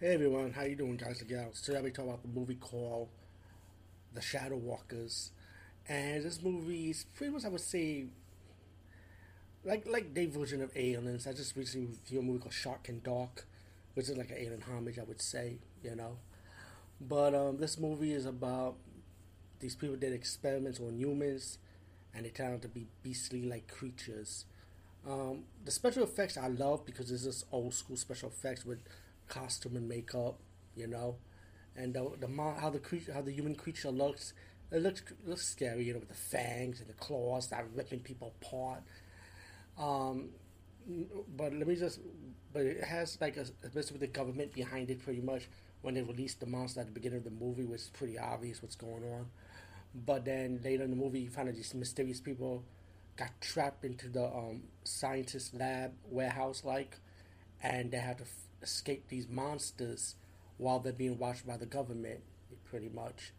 Hey everyone, how you doing, guys and gals? Today I'll be talking about the movie called The Shadow Walkers, and this movie is pretty much, I would say, like like their version of Aliens. I just recently reviewed a movie called Shark and Dark, which is like an alien homage, I would say, you know. But um, this movie is about these people did experiments on humans, and they turned out to be beastly like creatures. Um, the special effects I love because it's just old school special effects with costume and makeup, you know, and the, the how the creature how the human creature looks. It looks looks scary, you know, with the fangs and the claws that are ripping people apart. Um, but let me just, but it has like a, especially with the government behind it, pretty much when they released the monster at the beginning of the movie, is pretty obvious what's going on. But then later in the movie, you find these mysterious people got trapped into the um, scientist lab warehouse, like, and they had to escape these monsters while they're being watched by the government, pretty much.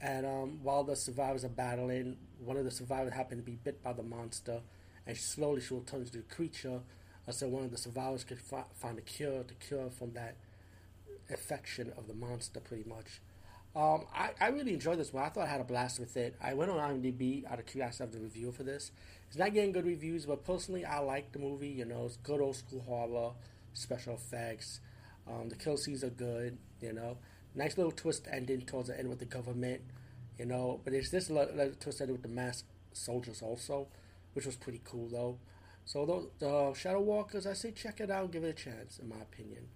And um, while the survivors are battling, one of the survivors happened to be bit by the monster, and slowly she will turn into a creature until one of the survivors could fi- find a cure to cure from that infection of the monster, pretty much. Um, I, I really enjoyed this one. I thought I had a blast with it. I went on IMDb out of curiosity of the review for this. It's not getting good reviews, but personally, I like the movie. You know, it's good old school horror, special effects. Um, the kill scenes are good. You know, nice little twist ending towards the end with the government. You know, but it's this little, little twist ending with the masked soldiers also, which was pretty cool though. So the Shadow Walkers, I say check it out, give it a chance, in my opinion.